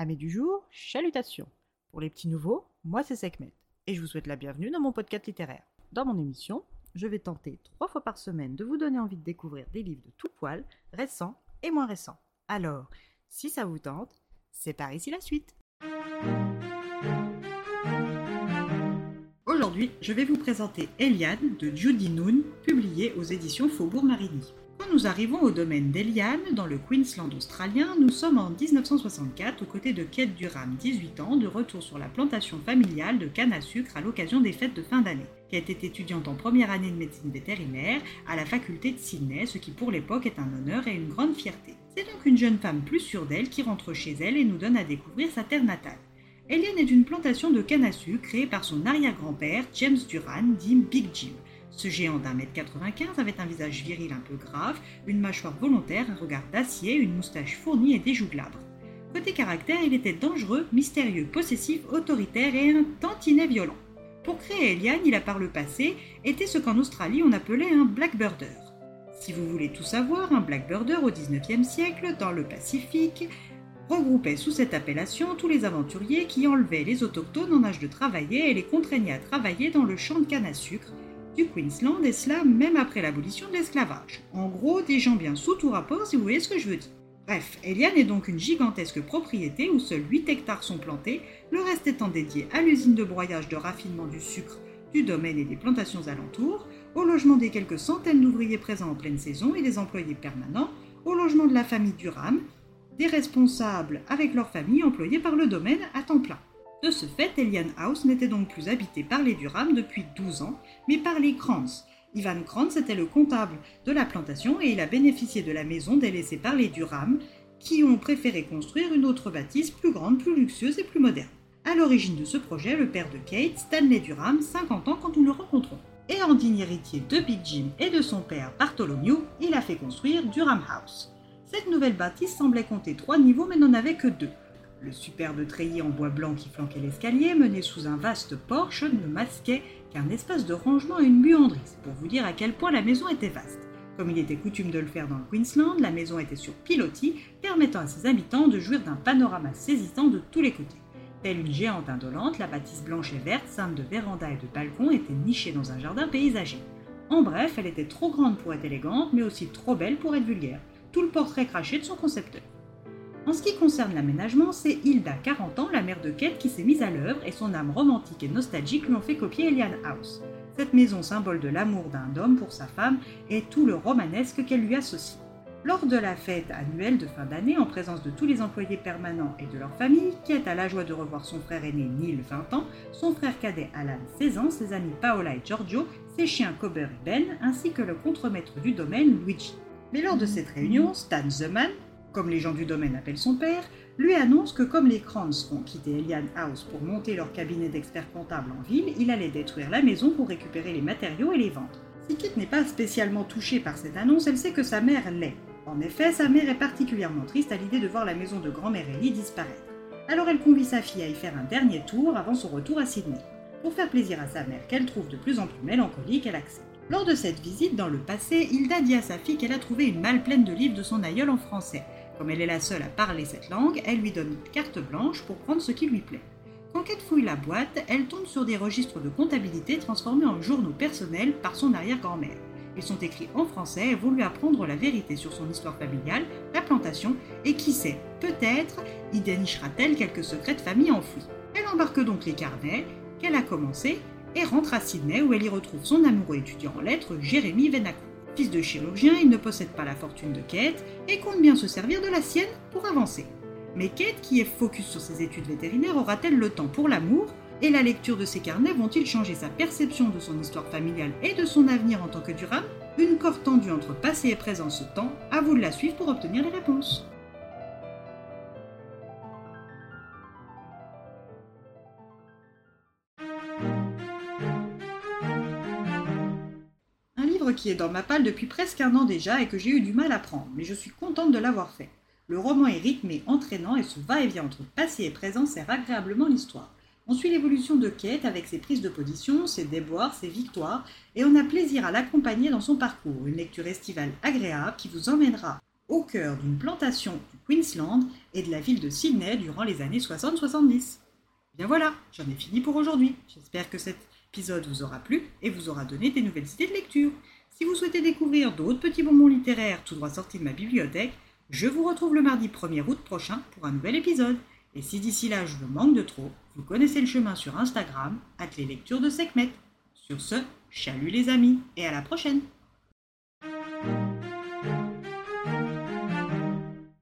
Amis du jour, chalutations. Pour les petits nouveaux, moi c'est Sekhmet et je vous souhaite la bienvenue dans mon podcast littéraire. Dans mon émission, je vais tenter trois fois par semaine de vous donner envie de découvrir des livres de tout poil, récents et moins récents. Alors, si ça vous tente, c'est par ici la suite. Aujourd'hui, je vais vous présenter Eliane de Judy Noon, publiée aux éditions Faubourg Marigny. Nous arrivons au domaine d'Eliane, dans le Queensland australien, nous sommes en 1964 aux côtés de Kate Durham, 18 ans, de retour sur la plantation familiale de canne à sucre à l'occasion des fêtes de fin d'année. Kate est étudiante en première année de médecine vétérinaire à la faculté de Sydney, ce qui pour l'époque est un honneur et une grande fierté. C'est donc une jeune femme plus sûre d'elle qui rentre chez elle et nous donne à découvrir sa terre natale. Eliane est une plantation de canne à sucre créée par son arrière-grand-père James Duran, dit Big Jim. Ce géant d'un mètre 95 avait un visage viril un peu grave, une mâchoire volontaire, un regard d'acier, une moustache fournie et des joues glabres. Côté caractère, il était dangereux, mystérieux, possessif, autoritaire et un tantinet violent. Pour créer Eliane, il a par le passé été ce qu'en Australie on appelait un blackbirder. Si vous voulez tout savoir, un blackbirder au 19e siècle, dans le Pacifique, regroupait sous cette appellation tous les aventuriers qui enlevaient les autochtones en âge de travailler et les contraignaient à travailler dans le champ de canne à sucre du Queensland, et cela même après l'abolition de l'esclavage. En gros, des gens bien sous tout rapport, si vous voyez ce que je veux dire. Bref, Eliane est donc une gigantesque propriété où seuls 8 hectares sont plantés, le reste étant dédié à l'usine de broyage de raffinement du sucre du domaine et des plantations alentours, au logement des quelques centaines d'ouvriers présents en pleine saison et des employés permanents, au logement de la famille Durham, des responsables avec leurs familles employés par le domaine à temps plein. De ce fait, Eliane House n'était donc plus habitée par les Durham depuis 12 ans, mais par les Kranz. Ivan Kranz était le comptable de la plantation et il a bénéficié de la maison délaissée par les Durham, qui ont préféré construire une autre bâtisse plus grande, plus luxueuse et plus moderne. À l'origine de ce projet, le père de Kate, Stanley Durham, 50 ans quand nous le rencontrons. Et en digne héritier de Big Jim et de son père Bartholomew, il a fait construire Durham House. Cette nouvelle bâtisse semblait compter trois niveaux mais n'en avait que deux. Le superbe treillis en bois blanc qui flanquait l'escalier, mené sous un vaste porche, ne masquait qu'un espace de rangement et une buanderie. C'est pour vous dire à quel point la maison était vaste. Comme il était coutume de le faire dans le Queensland, la maison était sur pilotis, permettant à ses habitants de jouir d'un panorama saisissant de tous les côtés. Telle une géante indolente, la bâtisse blanche et verte, ceinte de vérandas et de balcons, était nichée dans un jardin paysager. En bref, elle était trop grande pour être élégante, mais aussi trop belle pour être vulgaire. Tout le portrait craché de son concepteur. En ce qui concerne l'aménagement, c'est Hilda, 40 ans, la mère de Kate, qui s'est mise à l'œuvre et son âme romantique et nostalgique lui ont fait copier Eliane House. Cette maison, symbole de l'amour d'un homme pour sa femme, et tout le romanesque qu'elle lui associe. Lors de la fête annuelle de fin d'année, en présence de tous les employés permanents et de leur famille, Kate a la joie de revoir son frère aîné Neil, 20 ans, son frère cadet Alan, 16 ans, ses amis Paola et Giorgio, ses chiens Cobber et Ben, ainsi que le contremaître du domaine, Luigi. Mais lors de cette réunion, Stan Zeman, comme les gens du domaine appellent son père, lui annonce que comme les Kranz ont quitté Eliane House pour monter leur cabinet d'experts comptables en ville, il allait détruire la maison pour récupérer les matériaux et les vendre. Si Kate n'est pas spécialement touchée par cette annonce, elle sait que sa mère l'est. En effet, sa mère est particulièrement triste à l'idée de voir la maison de grand-mère Ellie disparaître. Alors elle convie sa fille à y faire un dernier tour avant son retour à Sydney. Pour faire plaisir à sa mère qu'elle trouve de plus en plus mélancolique, elle accepte. Lors de cette visite dans le passé, Hilda dit à sa fille qu'elle a trouvé une malle pleine de livres de son aïeul en français. Comme elle est la seule à parler cette langue, elle lui donne une carte blanche pour prendre ce qui lui plaît. Quand Kate fouille la boîte, elle tombe sur des registres de comptabilité transformés en journaux personnels par son arrière-grand-mère. Ils sont écrits en français et vont lui apprendre la vérité sur son histoire familiale, la plantation, et qui sait, peut-être y dénichera-t-elle quelques secrets de famille enfouis. Elle embarque donc les carnets qu'elle a commencés et rentre à Sydney où elle y retrouve son amoureux étudiant en lettres, Jérémy Venaco. Fils de chirurgien, il ne possède pas la fortune de Kate et compte bien se servir de la sienne pour avancer. Mais Kate, qui est focus sur ses études vétérinaires, aura-t-elle le temps pour l'amour? Et la lecture de ses carnets vont-ils changer sa perception de son histoire familiale et de son avenir en tant que durable? Une corde tendue entre passé et présent ce temps, à vous de la suivre pour obtenir les réponses. Qui est dans ma palle depuis presque un an déjà et que j'ai eu du mal à prendre, mais je suis contente de l'avoir fait. Le roman est rythmé, entraînant et ce va-et-vient entre passé et présent sert agréablement l'histoire. On suit l'évolution de Kate avec ses prises de position, ses déboires, ses victoires, et on a plaisir à l'accompagner dans son parcours. Une lecture estivale agréable qui vous emmènera au cœur d'une plantation du Queensland et de la ville de Sydney durant les années 60-70. Bien voilà, j'en ai fini pour aujourd'hui. J'espère que cet épisode vous aura plu et vous aura donné des nouvelles idées de lecture. Si vous souhaitez découvrir d'autres petits bonbons littéraires tout droit sortis de ma bibliothèque, je vous retrouve le mardi 1er août prochain pour un nouvel épisode. Et si d'ici là je me manque de trop, vous connaissez le chemin sur Instagram, at les lectures de Sekhmet. Sur ce, chalut les amis et à la prochaine